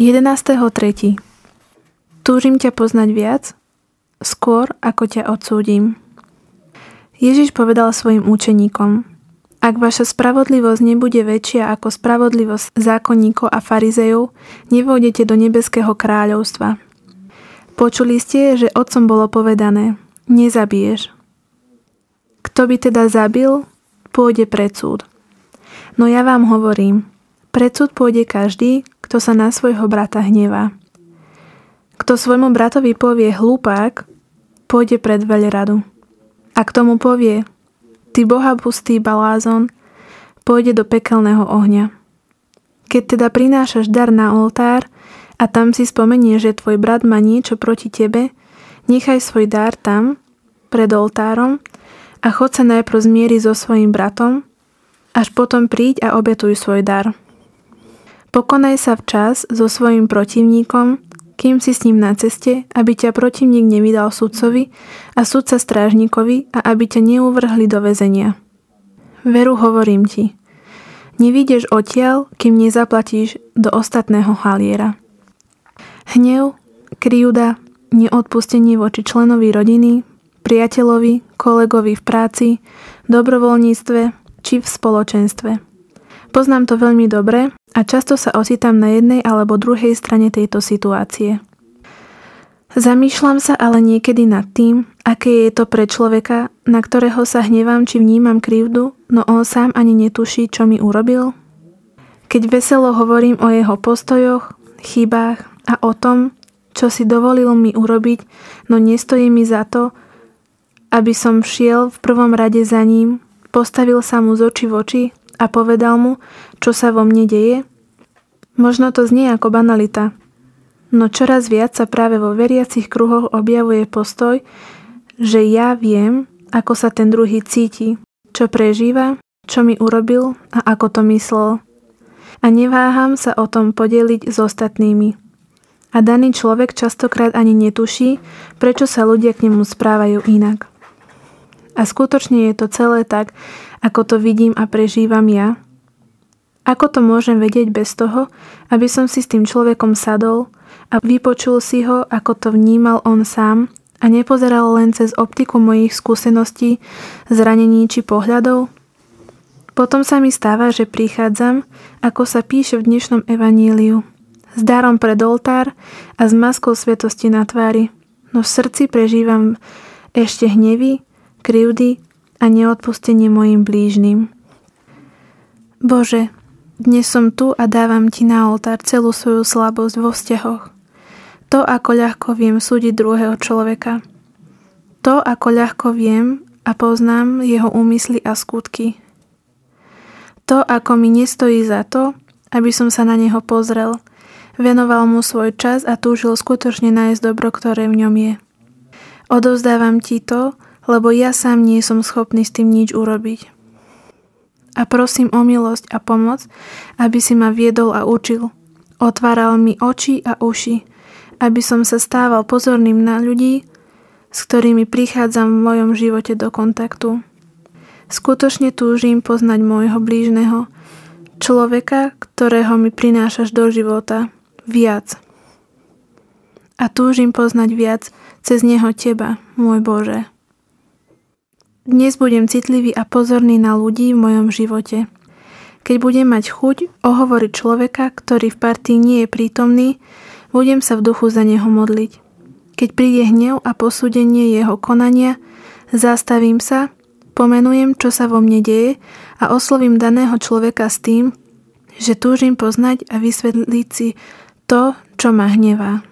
11.3. Túžim ťa poznať viac, skôr ako ťa odsúdim. Ježiš povedal svojim učeníkom, ak vaša spravodlivosť nebude väčšia ako spravodlivosť zákonníkov a farizejov, nevôjdete do nebeského kráľovstva. Počuli ste, že otcom bolo povedané, nezabiješ. Kto by teda zabil, pôjde pred súd. No ja vám hovorím, pred súd pôjde každý, kto sa na svojho brata hnevá. Kto svojmu bratovi povie hlupák, pôjde pred veľradu. A k tomu povie, ty boha pustý balázon, pôjde do pekelného ohňa. Keď teda prinášaš dar na oltár a tam si spomenie, že tvoj brat má niečo proti tebe, nechaj svoj dar tam, pred oltárom a chod sa najprv zmieriť so svojim bratom, až potom príď a obetuj svoj dar. Pokonaj sa včas so svojim protivníkom kým si s ním na ceste, aby ťa protivník nevydal sudcovi a sudca strážnikovi a aby ťa neuvrhli do väzenia. Veru hovorím ti, nevidíš odtiaľ, kým nezaplatíš do ostatného haliera. Hnev, kryúda, neodpustenie voči členovi rodiny, priateľovi, kolegovi v práci, dobrovoľníctve či v spoločenstve. Poznám to veľmi dobre a často sa ocitám na jednej alebo druhej strane tejto situácie. Zamýšľam sa ale niekedy nad tým, aké je to pre človeka, na ktorého sa hnevám či vnímam krivdu, no on sám ani netuší, čo mi urobil. Keď veselo hovorím o jeho postojoch, chybách a o tom, čo si dovolil mi urobiť, no nestojí mi za to, aby som šiel v prvom rade za ním, postavil sa mu z oči v oči a povedal mu, čo sa vo mne deje? Možno to znie ako banalita, no čoraz viac sa práve vo veriacich kruhoch objavuje postoj, že ja viem, ako sa ten druhý cíti, čo prežíva, čo mi urobil a ako to myslel. A neváham sa o tom podeliť s ostatnými. A daný človek častokrát ani netuší, prečo sa ľudia k nemu správajú inak. A skutočne je to celé tak, ako to vidím a prežívam ja, ako to môžem vedieť bez toho, aby som si s tým človekom sadol a vypočul si ho, ako to vnímal on sám a nepozeral len cez optiku mojich skúseností, zranení či pohľadov? Potom sa mi stáva, že prichádzam, ako sa píše v dnešnom evaníliu, s darom pred oltár a s maskou svetosti na tvári, no v srdci prežívam ešte hnevy, krivdy a neodpustenie mojim blížnym. Bože, dnes som tu a dávam ti na oltár celú svoju slabosť vo vzťahoch. To, ako ľahko viem súdiť druhého človeka. To, ako ľahko viem a poznám jeho úmysly a skutky. To, ako mi nestojí za to, aby som sa na neho pozrel, venoval mu svoj čas a túžil skutočne nájsť dobro, ktoré v ňom je. Odovzdávam ti to, lebo ja sám nie som schopný s tým nič urobiť a prosím o milosť a pomoc, aby si ma viedol a učil. Otváral mi oči a uši, aby som sa stával pozorným na ľudí, s ktorými prichádzam v mojom živote do kontaktu. Skutočne túžim poznať môjho blížneho, človeka, ktorého mi prinášaš do života, viac. A túžim poznať viac cez neho teba, môj Bože. Dnes budem citlivý a pozorný na ľudí v mojom živote. Keď budem mať chuť ohovoriť človeka, ktorý v partii nie je prítomný, budem sa v duchu za neho modliť. Keď príde hnev a posúdenie jeho konania, zastavím sa, pomenujem, čo sa vo mne deje a oslovím daného človeka s tým, že túžim poznať a vysvetliť si to, čo ma hnevá.